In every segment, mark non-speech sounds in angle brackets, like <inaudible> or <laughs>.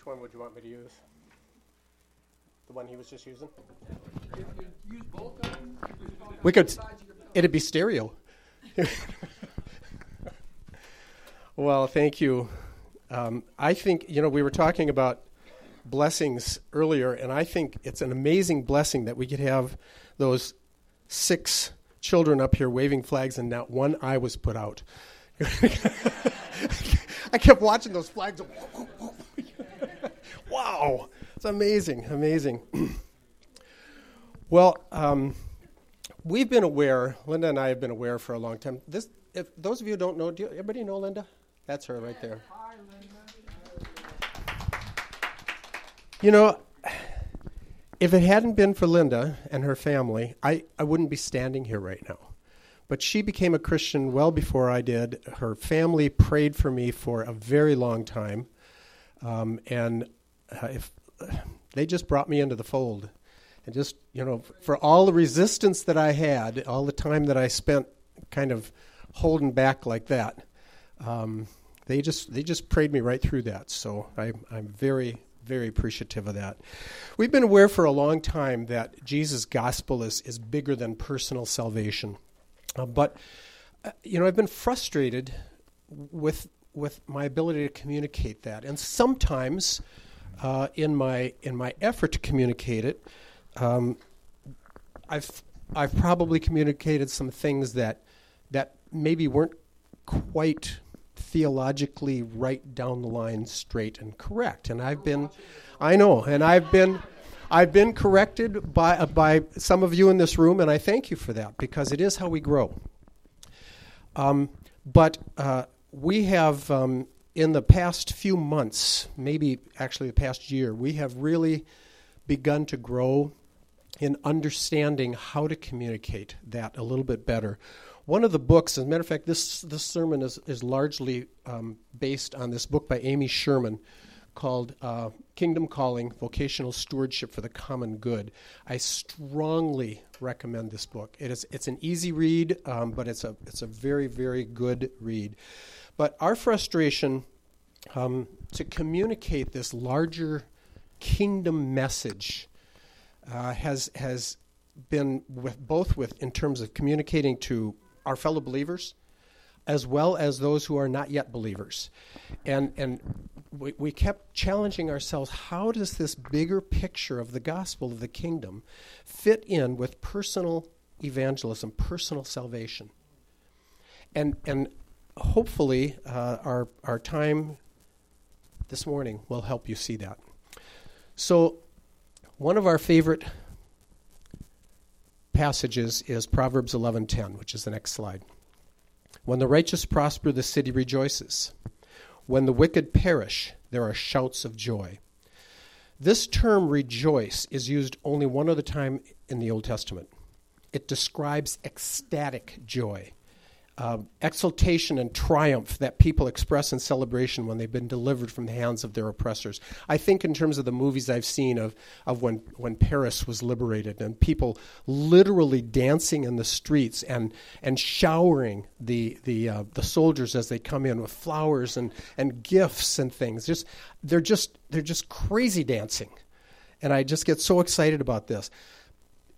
Which one would you want me to use? The one he was just using? We could. It'd be stereo. <laughs> well, thank you. Um, I think you know we were talking about blessings earlier, and I think it's an amazing blessing that we could have those six children up here waving flags, and not one eye was put out. <laughs> I kept watching those flags. Wow, it's amazing, amazing. <clears throat> well, um, we've been aware. Linda and I have been aware for a long time. This, if those of you who don't know, do you, everybody know Linda? That's her right there. You know, if it hadn't been for Linda and her family, I, I wouldn't be standing here right now. But she became a Christian well before I did. Her family prayed for me for a very long time. Um, and uh, if, they just brought me into the fold. And just, you know, for all the resistance that I had, all the time that I spent kind of holding back like that, um, they just they just prayed me right through that. So I, I'm very very appreciative of that. We've been aware for a long time that Jesus' gospel is is bigger than personal salvation. Uh, but uh, you know, I've been frustrated with with my ability to communicate that, and sometimes uh, in my in my effort to communicate it, um, I've I've probably communicated some things that that maybe weren't quite theologically right down the line straight and correct and I've been I know and I've been I've been corrected by, uh, by some of you in this room, and I thank you for that because it is how we grow. Um, but uh, we have, um, in the past few months, maybe actually the past year, we have really begun to grow in understanding how to communicate that a little bit better. One of the books, as a matter of fact, this, this sermon is, is largely um, based on this book by Amy Sherman called uh, Kingdom Calling Vocational Stewardship for the Common Good. I strongly recommend this book. It is, it's an easy read, um, but it's a, it's a very, very good read. But our frustration um, to communicate this larger kingdom message uh, has, has been with both with in terms of communicating to our fellow believers as well as those who are not yet believers. And, and we, we kept challenging ourselves how does this bigger picture of the gospel of the kingdom fit in with personal evangelism, personal salvation? And, and hopefully, uh, our, our time this morning will help you see that. So, one of our favorite passages is Proverbs 11:10, which is the next slide. When the righteous prosper, the city rejoices. When the wicked perish, there are shouts of joy. This term rejoice is used only one other time in the Old Testament. It describes ecstatic joy uh, exultation and triumph that people express in celebration when they've been delivered from the hands of their oppressors. I think, in terms of the movies I've seen of, of when, when Paris was liberated and people literally dancing in the streets and, and showering the, the, uh, the soldiers as they come in with flowers and, and gifts and things. Just, they're, just, they're just crazy dancing. And I just get so excited about this.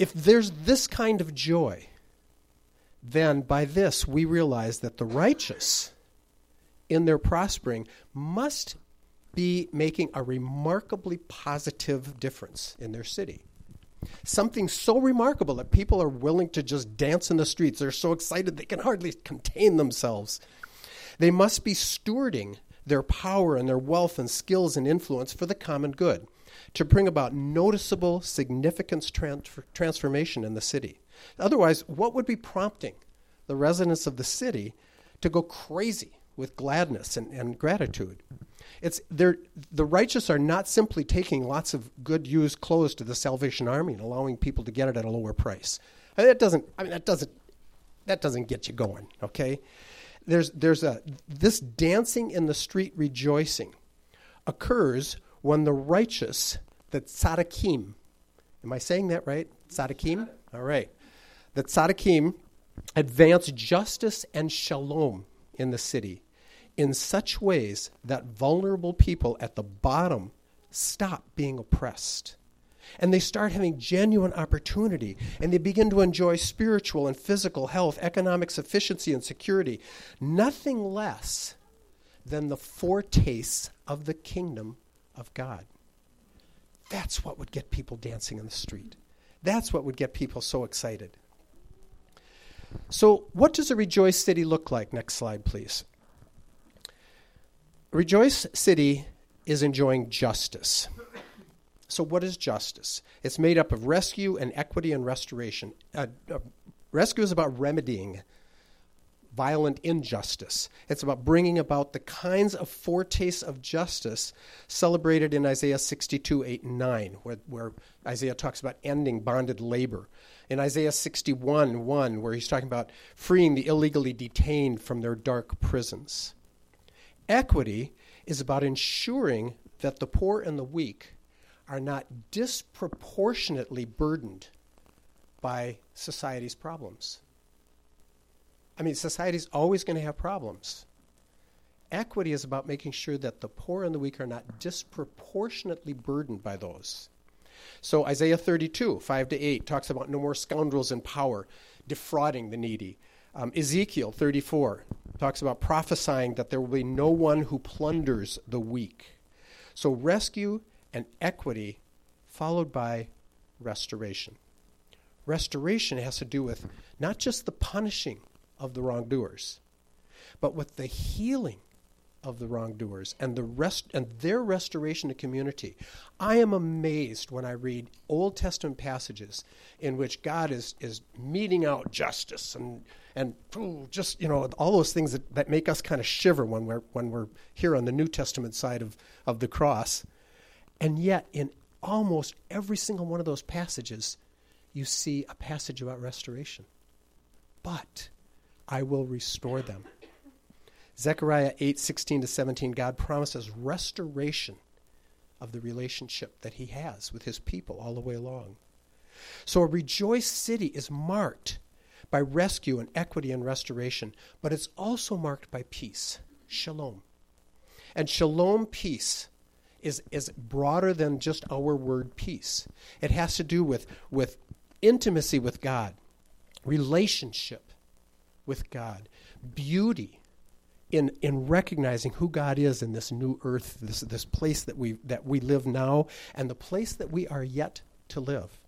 If there's this kind of joy, then by this we realize that the righteous, in their prospering, must be making a remarkably positive difference in their city. Something so remarkable that people are willing to just dance in the streets. They're so excited they can hardly contain themselves. They must be stewarding their power and their wealth and skills and influence for the common good to bring about noticeable, significant transformation in the city. Otherwise, what would be prompting the residents of the city to go crazy with gladness and, and gratitude? It's the righteous are not simply taking lots of good used clothes to the Salvation Army and allowing people to get it at a lower price. I mean, that doesn't. I mean, that doesn't. That doesn't get you going. Okay. There's there's a this dancing in the street rejoicing occurs when the righteous, the tzaddikim, am I saying that right? Tzaddikim? All right. The tzaddikim advance justice and shalom in the city in such ways that vulnerable people at the bottom stop being oppressed. And they start having genuine opportunity, and they begin to enjoy spiritual and physical health, economic sufficiency, and security. Nothing less than the foretastes of the kingdom of God. That's what would get people dancing in the street. That's what would get people so excited. So, what does a Rejoice City look like? Next slide, please. Rejoice City is enjoying justice. So, what is justice? It's made up of rescue and equity and restoration. Uh, uh, rescue is about remedying violent injustice. It's about bringing about the kinds of foretastes of justice celebrated in Isaiah 62, 8, and 9, where, where Isaiah talks about ending bonded labor. In Isaiah 61, 1, where he's talking about freeing the illegally detained from their dark prisons. Equity is about ensuring that the poor and the weak are not disproportionately burdened by society's problems. I mean, society is always going to have problems. Equity is about making sure that the poor and the weak are not disproportionately burdened by those. So Isaiah 32, 5 to 8, talks about no more scoundrels in power defrauding the needy. Um, Ezekiel 34 talks about prophesying that there will be no one who plunders the weak. So rescue and equity followed by restoration. Restoration has to do with not just the punishing of the wrongdoers, but with the healing of the wrongdoers and the rest and their restoration to community. I am amazed when I read Old Testament passages in which God is is meting out justice and and just you know all those things that, that make us kind of shiver when we're when we're here on the New Testament side of, of the cross. And yet in almost every single one of those passages, you see a passage about restoration. But I will restore them. Zechariah 8, 16 to 17, God promises restoration of the relationship that he has with his people all the way along. So a rejoiced city is marked by rescue and equity and restoration, but it's also marked by peace, shalom. And shalom peace is, is broader than just our word peace. It has to do with, with intimacy with God, relationship, with God, beauty in, in recognizing who God is in this new earth, this, this place that we, that we live now, and the place that we are yet to live.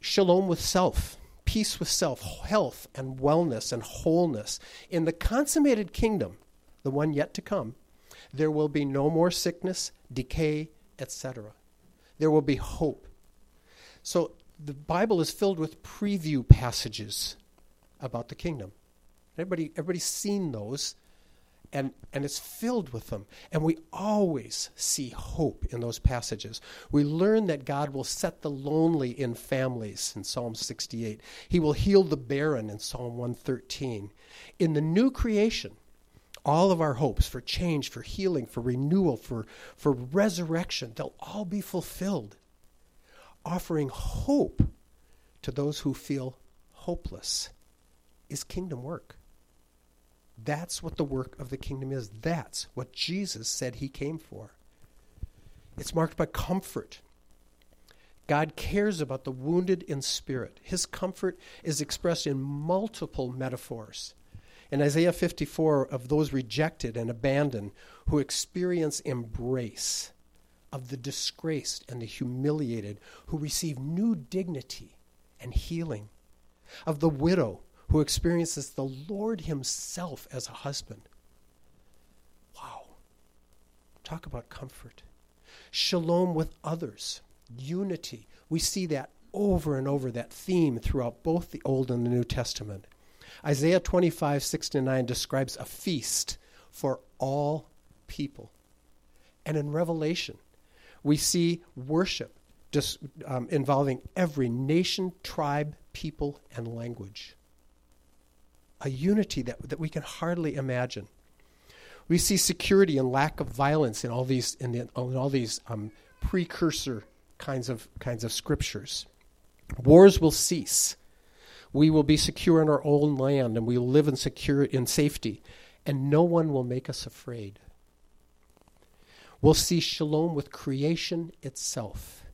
Shalom with self, peace with self, health and wellness and wholeness. In the consummated kingdom, the one yet to come, there will be no more sickness, decay, etc. There will be hope. So the Bible is filled with preview passages about the kingdom. Everybody, everybody's seen those, and, and it's filled with them. And we always see hope in those passages. We learn that God will set the lonely in families in Psalm 68. He will heal the barren in Psalm 113. In the new creation, all of our hopes for change, for healing, for renewal, for, for resurrection, they'll all be fulfilled, offering hope to those who feel hopeless is kingdom work. That's what the work of the kingdom is. That's what Jesus said he came for. It's marked by comfort. God cares about the wounded in spirit. His comfort is expressed in multiple metaphors. In Isaiah 54, of those rejected and abandoned who experience embrace, of the disgraced and the humiliated who receive new dignity and healing, of the widow who experiences the Lord Himself as a husband. Wow. Talk about comfort. Shalom with others, unity. We see that over and over, that theme throughout both the Old and the New Testament. Isaiah 25, 6 to 9 describes a feast for all people. And in Revelation, we see worship just, um, involving every nation, tribe, people, and language a unity that, that we can hardly imagine. We see security and lack of violence in all these in, the, in all these um, precursor kinds of kinds of scriptures. Wars will cease. We will be secure in our own land, and we will live in secure in safety, and no one will make us afraid. We'll see shalom with creation itself.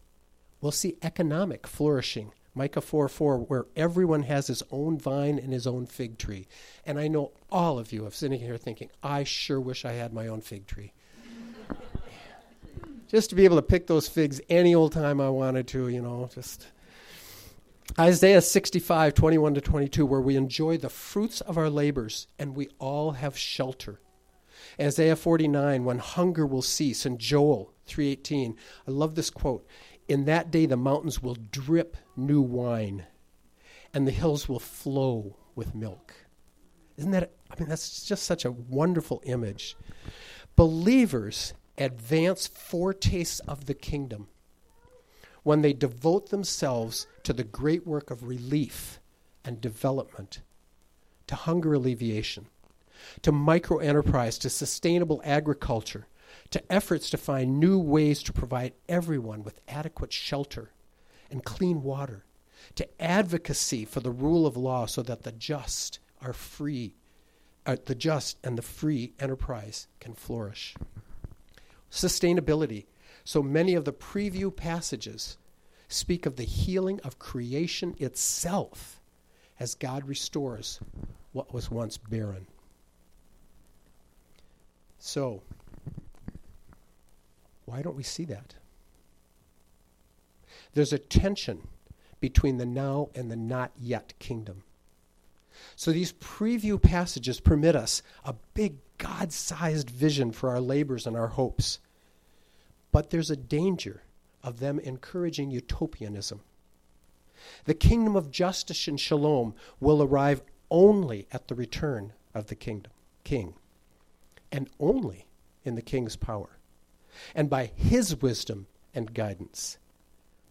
We'll see economic flourishing. Micah 4 4, where everyone has his own vine and his own fig tree. And I know all of you are sitting here thinking, I sure wish I had my own fig tree. <laughs> just to be able to pick those figs any old time I wanted to, you know, just. Isaiah 65, 21 to 22, where we enjoy the fruits of our labors and we all have shelter. Isaiah 49, when hunger will cease, and Joel 3:18. I love this quote. In that day the mountains will drip new wine, and the hills will flow with milk. Isn't that I mean that's just such a wonderful image. Believers advance foretastes of the kingdom when they devote themselves to the great work of relief and development, to hunger alleviation, to micro enterprise, to sustainable agriculture, to efforts to find new ways to provide everyone with adequate shelter and clean water, to advocacy for the rule of law so that the just are free, uh, the just and the free enterprise can flourish. Sustainability. So many of the preview passages speak of the healing of creation itself as God restores what was once barren. So, why don't we see that? There's a tension between the now and the not yet kingdom. So these preview passages permit us a big God sized vision for our labors and our hopes. But there's a danger of them encouraging utopianism. The kingdom of justice and shalom will arrive only at the return of the kingdom king and only in the king's power. And by his wisdom and guidance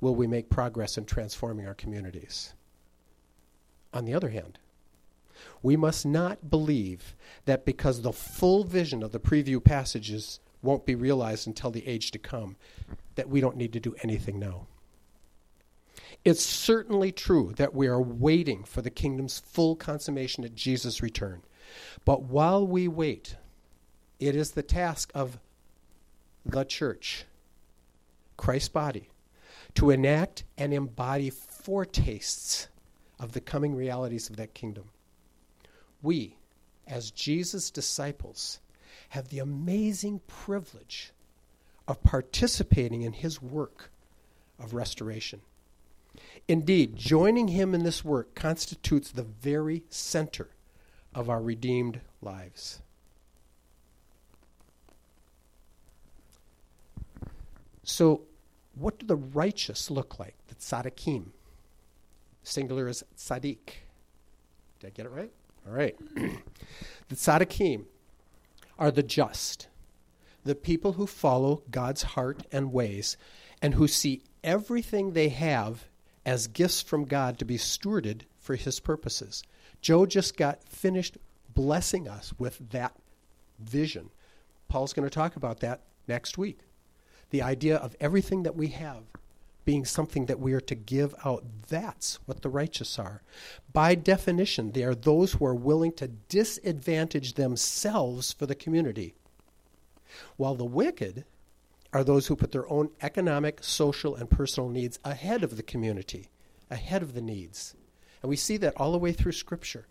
will we make progress in transforming our communities. On the other hand, we must not believe that because the full vision of the preview passages won't be realized until the age to come, that we don't need to do anything now. It's certainly true that we are waiting for the kingdom's full consummation at Jesus' return. But while we wait, it is the task of the church, Christ's body, to enact and embody foretastes of the coming realities of that kingdom. We, as Jesus' disciples, have the amazing privilege of participating in his work of restoration. Indeed, joining him in this work constitutes the very center of our redeemed lives. So, what do the righteous look like? The tzaddikim. Singular is tzaddik. Did I get it right? All right. <clears throat> the tzaddikim are the just, the people who follow God's heart and ways, and who see everything they have as gifts from God to be stewarded for His purposes. Joe just got finished blessing us with that vision. Paul's going to talk about that next week the idea of everything that we have being something that we are to give out. That's what the righteous are. By definition, they are those who are willing to disadvantage themselves for the community, while the wicked are those who put their own economic, social, and personal needs ahead of the community, ahead of the needs. And we see that all the way through Scripture.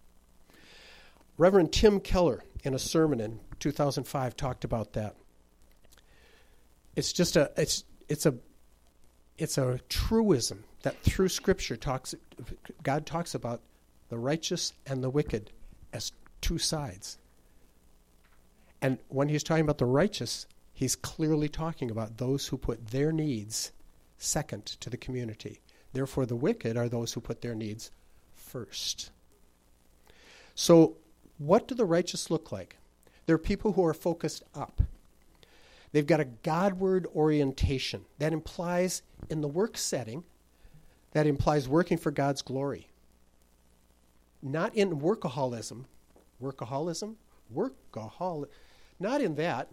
Reverend Tim Keller, in a sermon in 2005, talked about that it's just a it's it's a it's a truism that through scripture talks God talks about the righteous and the wicked as two sides. And when he's talking about the righteous, he's clearly talking about those who put their needs second to the community. Therefore, the wicked are those who put their needs first. So, what do the righteous look like? They're people who are focused up. They've got a Godward orientation. That implies, in the work setting, that implies working for God's glory. Not in workaholism. Workaholism? Workaholic. Not in that.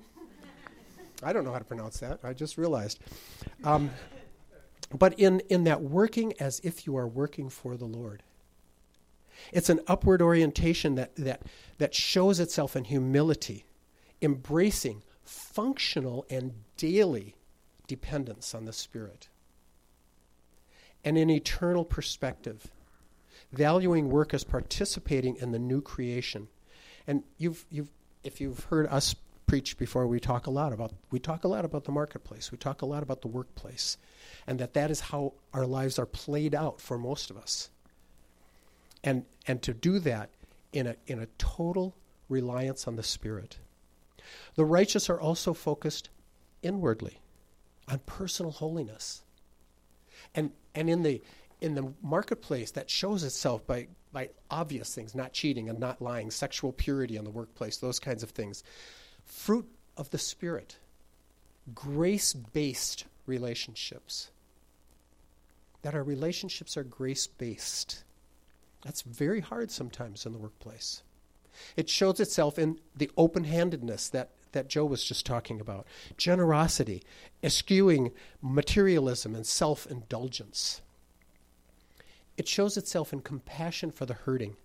<laughs> I don't know how to pronounce that. I just realized. Um, but in, in that working as if you are working for the Lord. It's an upward orientation that, that, that shows itself in humility, embracing functional and daily dependence on the Spirit, and an eternal perspective, valuing work as participating in the new creation. And you've, you've, if you've heard us preach before, we talk a lot about we talk a lot about the marketplace, we talk a lot about the workplace, and that that is how our lives are played out for most of us. And and to do that in a in a total reliance on the Spirit. The righteous are also focused inwardly on personal holiness. And and in the in the marketplace that shows itself by by obvious things, not cheating and not lying, sexual purity in the workplace, those kinds of things. Fruit of the Spirit, grace-based relationships. That our relationships are grace-based. That's very hard sometimes in the workplace. It shows itself in the open handedness that, that Joe was just talking about generosity, eschewing materialism and self indulgence. It shows itself in compassion for the hurting,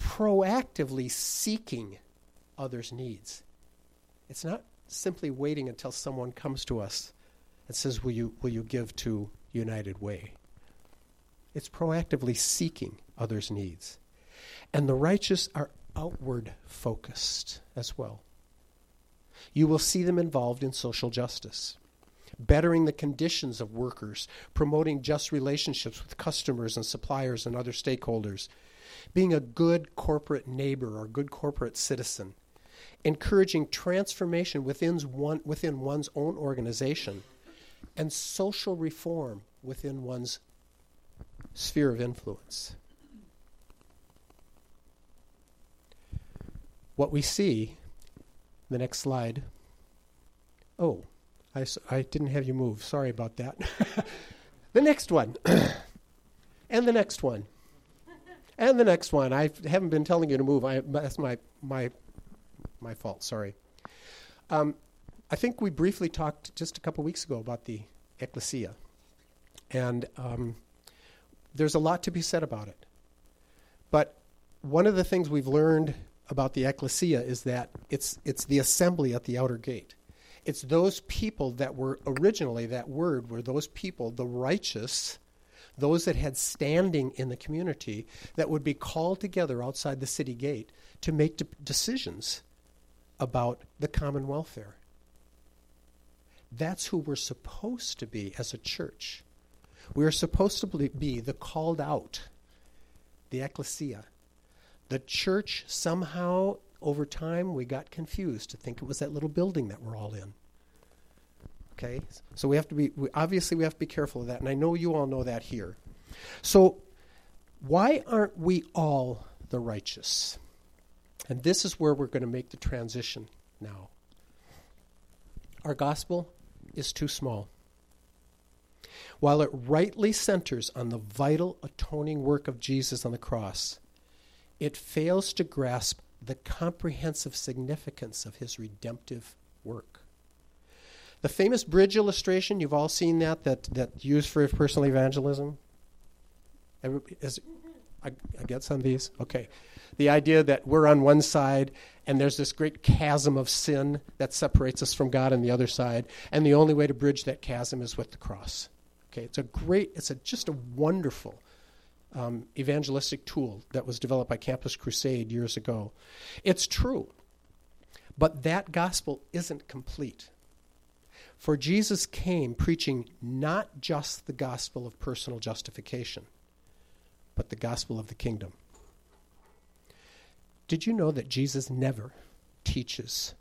proactively seeking others' needs. It's not simply waiting until someone comes to us and says, Will you, will you give to United Way? It's proactively seeking others' needs. And the righteous are outward focused as well. You will see them involved in social justice, bettering the conditions of workers, promoting just relationships with customers and suppliers and other stakeholders, being a good corporate neighbor or good corporate citizen, encouraging transformation within, one, within one's own organization, and social reform within one's sphere of influence. What we see, the next slide. Oh, I, I didn't have you move. Sorry about that. <laughs> the next one. <coughs> and the next one. And the next one. I haven't been telling you to move. I, that's my, my, my fault. Sorry. Um, I think we briefly talked just a couple weeks ago about the ecclesia. And um, there's a lot to be said about it. But one of the things we've learned about the ecclesia is that it's it's the assembly at the outer gate. It's those people that were originally that word were those people, the righteous, those that had standing in the community that would be called together outside the city gate to make de- decisions about the common welfare. That's who we're supposed to be as a church. We are supposed to be the called out, the ecclesia. The church somehow, over time, we got confused to think it was that little building that we're all in. Okay? So we have to be, we, obviously, we have to be careful of that. And I know you all know that here. So, why aren't we all the righteous? And this is where we're going to make the transition now. Our gospel is too small. While it rightly centers on the vital atoning work of Jesus on the cross, it fails to grasp the comprehensive significance of his redemptive work. The famous bridge illustration, you've all seen that, that, that used for personal evangelism? Is, I, I get some of these? Okay. The idea that we're on one side and there's this great chasm of sin that separates us from God on the other side, and the only way to bridge that chasm is with the cross. Okay, it's a great, it's a, just a wonderful um, evangelistic tool that was developed by Campus Crusade years ago. It's true, but that gospel isn't complete. For Jesus came preaching not just the gospel of personal justification, but the gospel of the kingdom. Did you know that Jesus never teaches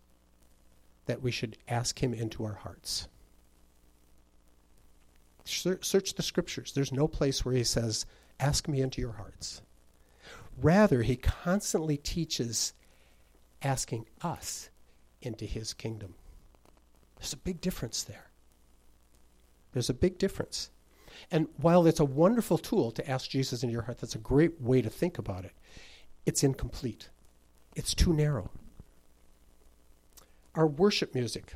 that we should ask him into our hearts? Search the scriptures. There's no place where he says, Ask me into your hearts. Rather, he constantly teaches asking us into his kingdom. There's a big difference there. There's a big difference. And while it's a wonderful tool to ask Jesus into your heart, that's a great way to think about it, it's incomplete. It's too narrow. Our worship music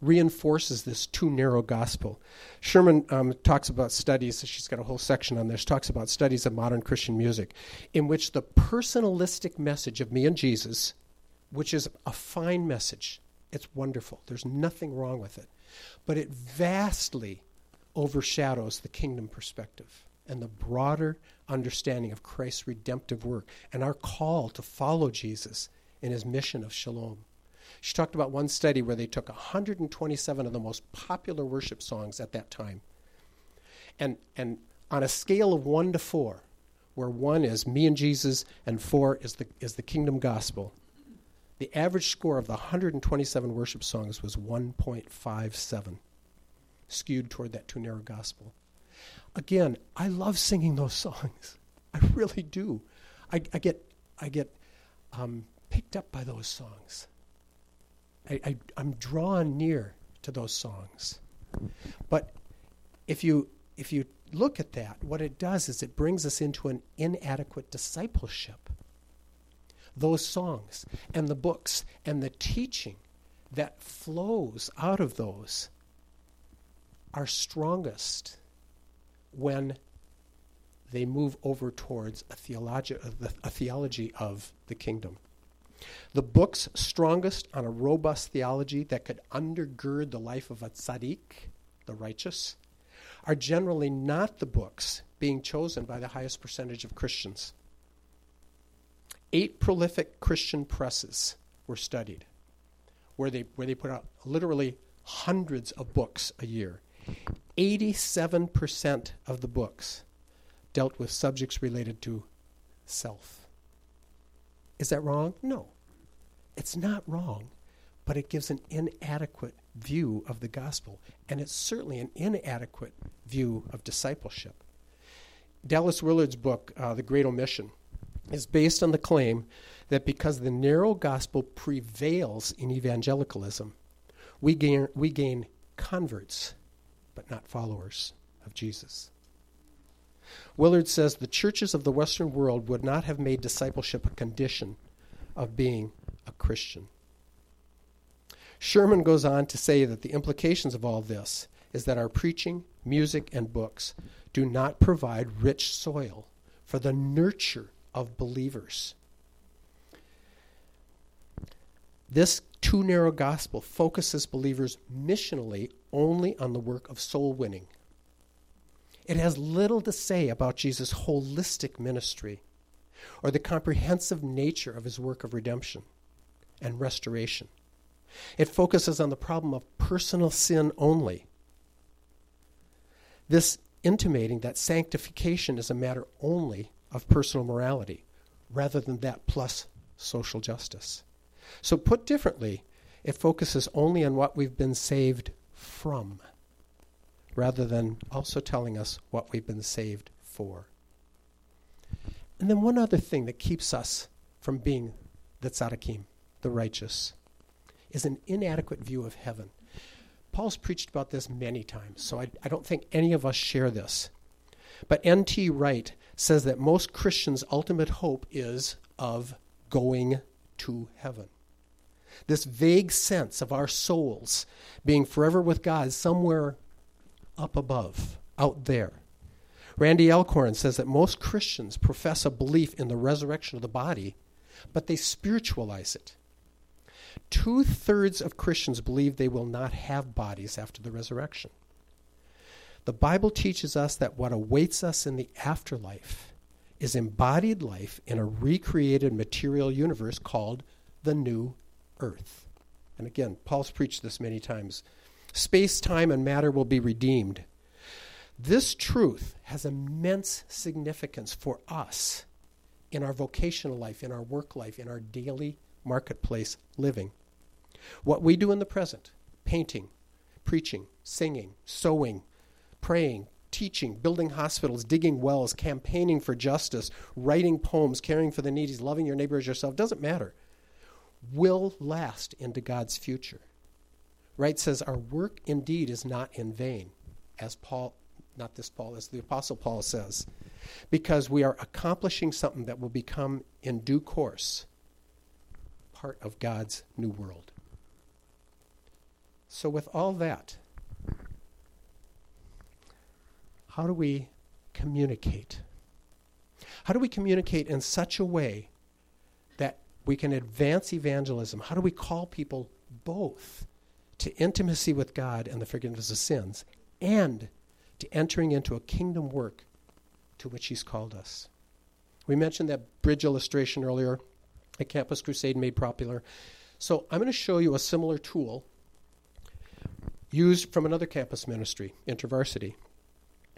reinforces this too narrow gospel. Sherman um, talks about studies, she's got a whole section on this, talks about studies of modern Christian music, in which the personalistic message of me and Jesus, which is a fine message, It's wonderful. There's nothing wrong with it. But it vastly overshadows the kingdom perspective and the broader understanding of Christ's redemptive work and our call to follow Jesus in his mission of shalom. She talked about one study where they took 127 of the most popular worship songs at that time. And, and on a scale of 1 to 4, where 1 is me and Jesus and 4 is the, is the kingdom gospel, the average score of the 127 worship songs was 1.57, skewed toward that too narrow gospel. Again, I love singing those songs. I really do. I, I get, I get um, picked up by those songs. I, I'm drawn near to those songs. But if you if you look at that, what it does is it brings us into an inadequate discipleship. Those songs and the books and the teaching that flows out of those are strongest when they move over towards a, a theology of the kingdom. The books strongest on a robust theology that could undergird the life of a tzaddik, the righteous, are generally not the books being chosen by the highest percentage of Christians. Eight prolific Christian presses were studied, where they, where they put out literally hundreds of books a year. 87% of the books dealt with subjects related to self. Is that wrong? No. It's not wrong, but it gives an inadequate view of the gospel, and it's certainly an inadequate view of discipleship. Dallas Willard's book, uh, The Great Omission, is based on the claim that because the narrow gospel prevails in evangelicalism, we gain, we gain converts, but not followers of Jesus. Willard says the churches of the Western world would not have made discipleship a condition of being a Christian. Sherman goes on to say that the implications of all this is that our preaching, music, and books do not provide rich soil for the nurture of believers. This too narrow gospel focuses believers missionally only on the work of soul winning. It has little to say about Jesus' holistic ministry or the comprehensive nature of his work of redemption and restoration. It focuses on the problem of personal sin only. This intimating that sanctification is a matter only of personal morality, rather than that plus social justice. So, put differently, it focuses only on what we've been saved from, rather than also telling us what we've been saved for. And then, one other thing that keeps us from being the tzaddikim, the righteous, is an inadequate view of heaven. Paul's preached about this many times, so I, I don't think any of us share this. But N.T. Wright says that most Christians' ultimate hope is of going to heaven. This vague sense of our souls being forever with God somewhere up above, out there. Randy Alcorn says that most Christians profess a belief in the resurrection of the body, but they spiritualize it. Two thirds of Christians believe they will not have bodies after the resurrection. The Bible teaches us that what awaits us in the afterlife is embodied life in a recreated material universe called the new earth. And again, Paul's preached this many times. Space, time, and matter will be redeemed. This truth has immense significance for us in our vocational life, in our work life, in our daily marketplace living. What we do in the present painting, preaching, singing, sewing, praying, teaching, building hospitals, digging wells, campaigning for justice, writing poems, caring for the needy, loving your neighbor as yourself doesn't matter. Will last into God's future. Wright says our work indeed is not in vain, as Paul, not this Paul, as the Apostle Paul says, because we are accomplishing something that will become in due course part of God's new world. So, with all that, how do we communicate? How do we communicate in such a way that we can advance evangelism? How do we call people both to intimacy with God and the forgiveness of sins, and to entering into a kingdom work to which He's called us. We mentioned that bridge illustration earlier at Campus Crusade made popular. So I'm going to show you a similar tool used from another campus ministry, InterVarsity.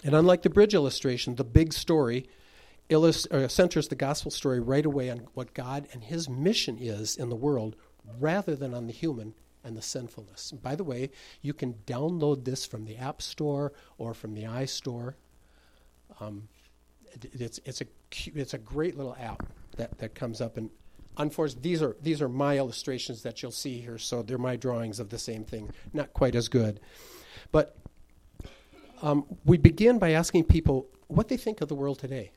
And unlike the bridge illustration, the big story illust- centers the gospel story right away on what God and His mission is in the world rather than on the human and the sinfulness. And by the way, you can download this from the App Store or from the iStore. Um, it, it's, it's, a, it's a great little app that, that comes up. And unfortunately, these are, these are my illustrations that you'll see here, so they're my drawings of the same thing. Not quite as good. But um, we begin by asking people what they think of the world today.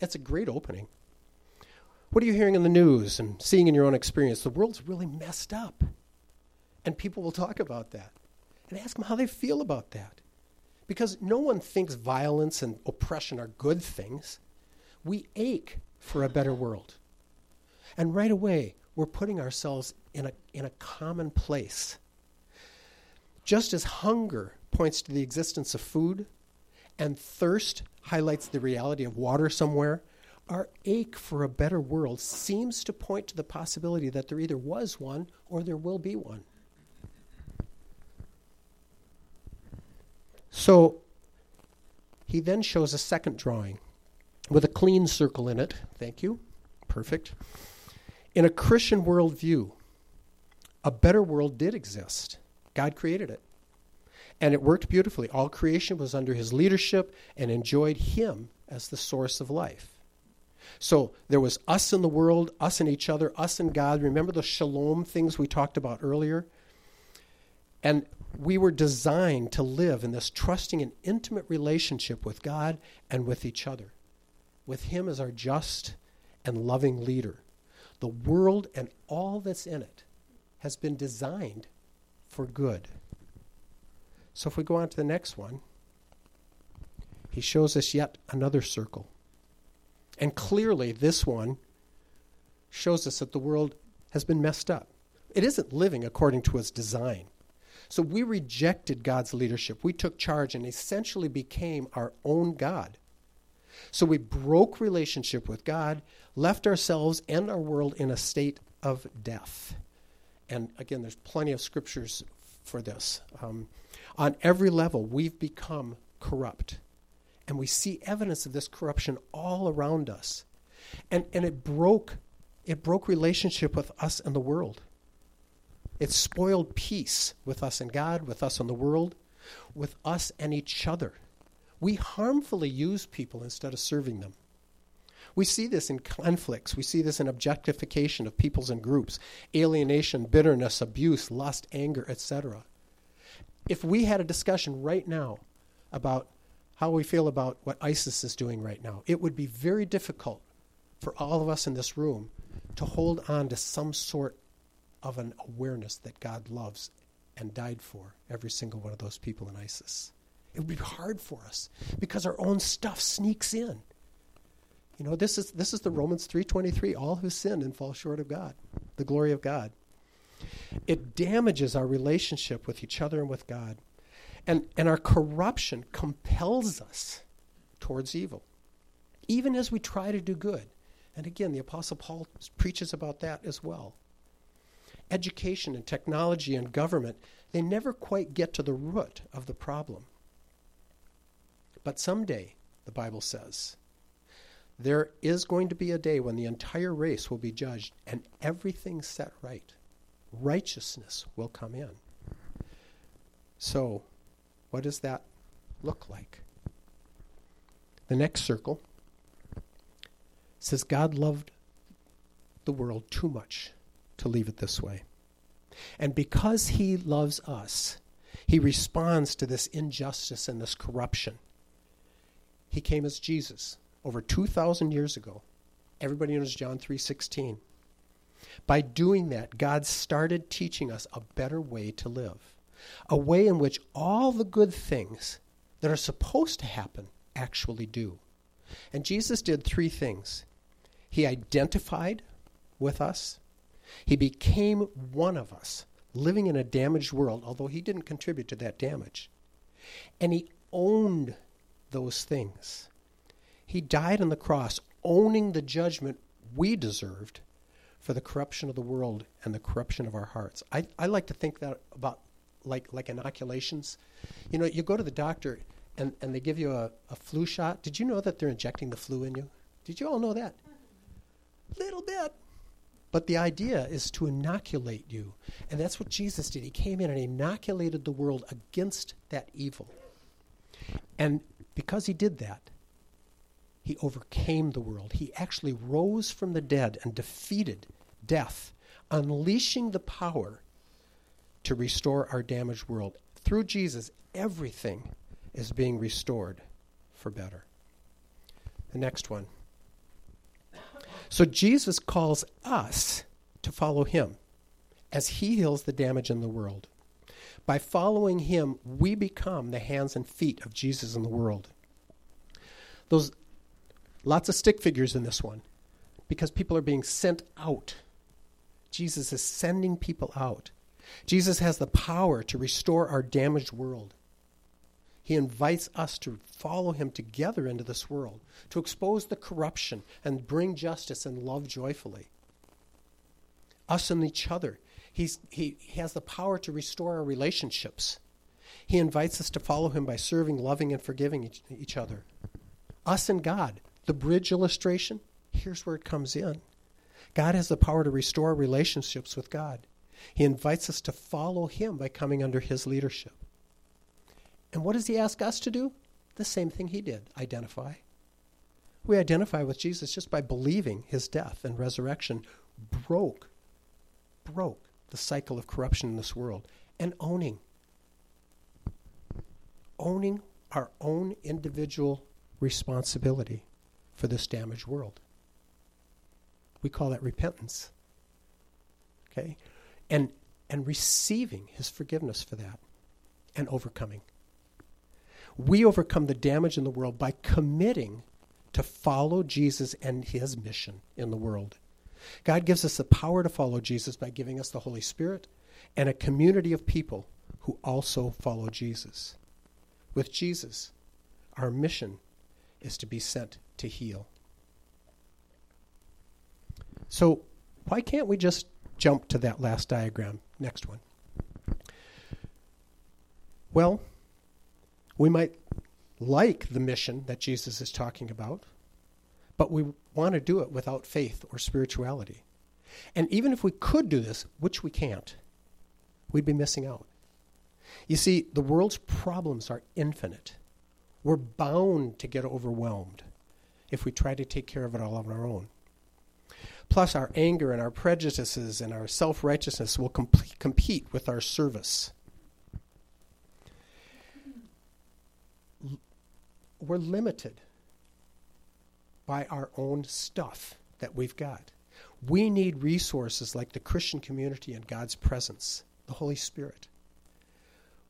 That's a great opening. What are you hearing in the news and seeing in your own experience? The world's really messed up. And people will talk about that. And ask them how they feel about that. Because no one thinks violence and oppression are good things. We ache for a better world. And right away, we're putting ourselves in a, in a common place. Just as hunger points to the existence of food, and thirst highlights the reality of water somewhere, our ache for a better world seems to point to the possibility that there either was one or there will be one. So he then shows a second drawing with a clean circle in it. Thank you. Perfect. In a Christian worldview, a better world did exist. God created it. And it worked beautifully. All creation was under his leadership and enjoyed him as the source of life. So there was us in the world, us and each other, us and God. Remember the shalom things we talked about earlier? And we were designed to live in this trusting and intimate relationship with God and with each other, with Him as our just and loving leader. The world and all that's in it has been designed for good. So if we go on to the next one, he shows us yet another circle. And clearly, this one shows us that the world has been messed up. It isn't living according to its design. So we rejected God's leadership. We took charge and essentially became our own God. So we broke relationship with God, left ourselves and our world in a state of death. And again, there's plenty of scriptures for this. Um, on every level, we've become corrupt. And we see evidence of this corruption all around us. And, and it broke it broke relationship with us and the world. It spoiled peace with us and God, with us and the world, with us and each other. We harmfully use people instead of serving them. We see this in conflicts. We see this in objectification of peoples and groups, alienation, bitterness, abuse, lust, anger, etc. If we had a discussion right now about how we feel about what ISIS is doing right now. It would be very difficult for all of us in this room to hold on to some sort of an awareness that God loves and died for every single one of those people in ISIS. It would be hard for us because our own stuff sneaks in. You know, this is this is the Romans 3:23, all who sin and fall short of God, the glory of God. It damages our relationship with each other and with God. And, and our corruption compels us towards evil, even as we try to do good. And again, the Apostle Paul preaches about that as well. Education and technology and government, they never quite get to the root of the problem. But someday, the Bible says, there is going to be a day when the entire race will be judged and everything set right. Righteousness will come in. So, what does that look like? The next circle says God loved the world too much to leave it this way. And because he loves us, he responds to this injustice and this corruption. He came as Jesus over 2000 years ago. Everybody knows John 3:16. By doing that, God started teaching us a better way to live a way in which all the good things that are supposed to happen actually do. And Jesus did three things He identified with us, He became one of us, living in a damaged world, although he didn't contribute to that damage. And he owned those things. He died on the cross, owning the judgment we deserved for the corruption of the world and the corruption of our hearts. I, I like to think that about like like inoculations. You know, you go to the doctor and, and they give you a, a flu shot. Did you know that they're injecting the flu in you? Did you all know that? Little bit. But the idea is to inoculate you. And that's what Jesus did. He came in and inoculated the world against that evil. And because he did that, he overcame the world. He actually rose from the dead and defeated death, unleashing the power to restore our damaged world. Through Jesus, everything is being restored for better. The next one. So Jesus calls us to follow him as he heals the damage in the world. By following him, we become the hands and feet of Jesus in the world. Those lots of stick figures in this one because people are being sent out. Jesus is sending people out. Jesus has the power to restore our damaged world. He invites us to follow him together into this world, to expose the corruption and bring justice and love joyfully. Us and each other. He's, he, he has the power to restore our relationships. He invites us to follow him by serving, loving, and forgiving each, each other. Us and God. The bridge illustration, here's where it comes in. God has the power to restore relationships with God. He invites us to follow him by coming under his leadership. And what does he ask us to do? The same thing he did identify. We identify with Jesus just by believing his death and resurrection broke, broke the cycle of corruption in this world and owning. Owning our own individual responsibility for this damaged world. We call that repentance. Okay? And and receiving his forgiveness for that and overcoming. We overcome the damage in the world by committing to follow Jesus and his mission in the world. God gives us the power to follow Jesus by giving us the Holy Spirit and a community of people who also follow Jesus. With Jesus, our mission is to be sent to heal. So, why can't we just jump to that last diagram? Next one. Well, we might like the mission that Jesus is talking about, but we want to do it without faith or spirituality. And even if we could do this, which we can't, we'd be missing out. You see, the world's problems are infinite. We're bound to get overwhelmed if we try to take care of it all on our own. Plus, our anger and our prejudices and our self righteousness will comp- compete with our service. We're limited by our own stuff that we've got. We need resources like the Christian community and God's presence, the Holy Spirit,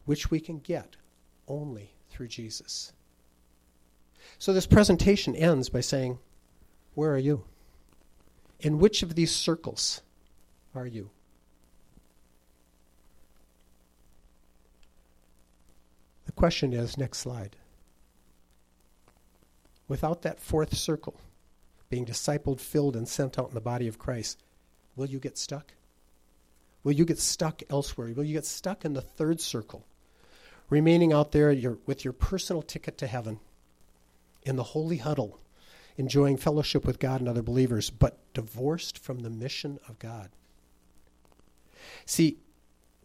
which we can get only through Jesus. So this presentation ends by saying, Where are you? In which of these circles are you? The question is next slide. Without that fourth circle, being discipled, filled, and sent out in the body of Christ, will you get stuck? Will you get stuck elsewhere? Will you get stuck in the third circle, remaining out there your, with your personal ticket to heaven, in the holy huddle, enjoying fellowship with God and other believers, but divorced from the mission of God? See,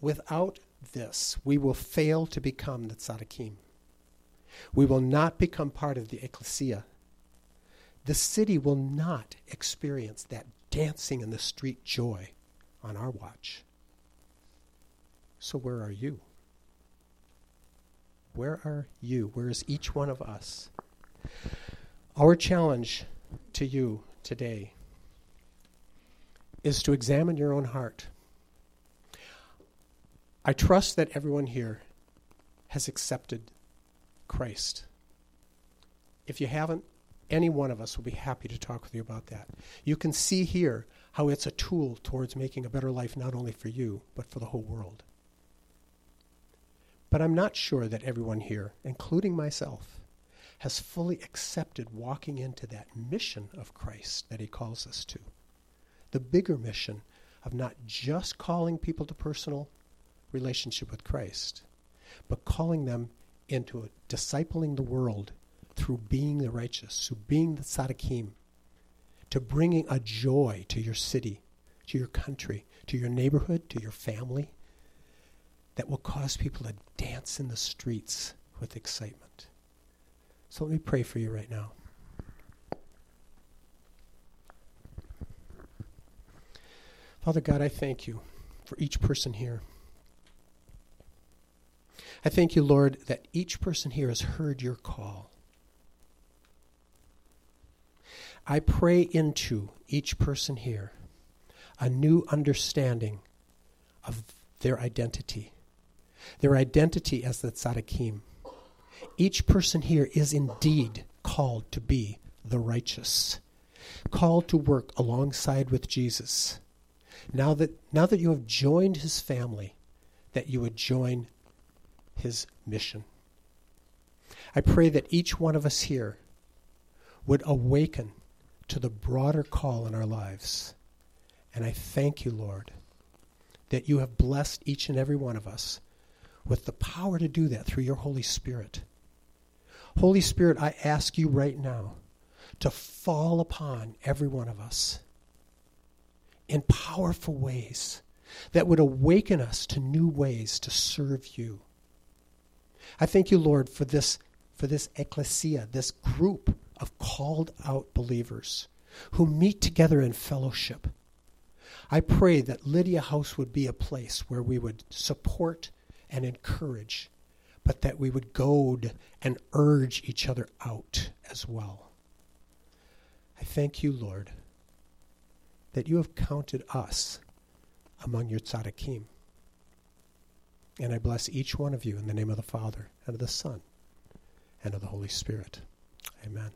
without this, we will fail to become the tzaddikim. We will not become part of the ecclesia. The city will not experience that dancing in the street joy on our watch. So, where are you? Where are you? Where is each one of us? Our challenge to you today is to examine your own heart. I trust that everyone here has accepted Christ. If you haven't, any one of us will be happy to talk with you about that. You can see here how it's a tool towards making a better life not only for you, but for the whole world. But I'm not sure that everyone here, including myself, has fully accepted walking into that mission of Christ that he calls us to. The bigger mission of not just calling people to personal relationship with Christ, but calling them into discipling the world through being the righteous, through being the tzaddikim, to bringing a joy to your city, to your country, to your neighborhood, to your family, that will cause people to dance in the streets with excitement. So let me pray for you right now. Father God, I thank you for each person here. I thank you, Lord, that each person here has heard your call. I pray into each person here a new understanding of their identity, their identity as the tzaddikim. Each person here is indeed called to be the righteous, called to work alongside with Jesus. Now that, now that you have joined his family, that you would join his mission. I pray that each one of us here would awaken to the broader call in our lives. And I thank you, Lord, that you have blessed each and every one of us with the power to do that through your Holy Spirit. Holy Spirit, I ask you right now to fall upon every one of us in powerful ways that would awaken us to new ways to serve you. I thank you, Lord, for this, for this ecclesia, this group of called out believers who meet together in fellowship. I pray that Lydia House would be a place where we would support and encourage, but that we would goad and urge each other out as well. I thank you, Lord, that you have counted us among your tzaddikim. And I bless each one of you in the name of the Father, and of the Son, and of the Holy Spirit. Amen.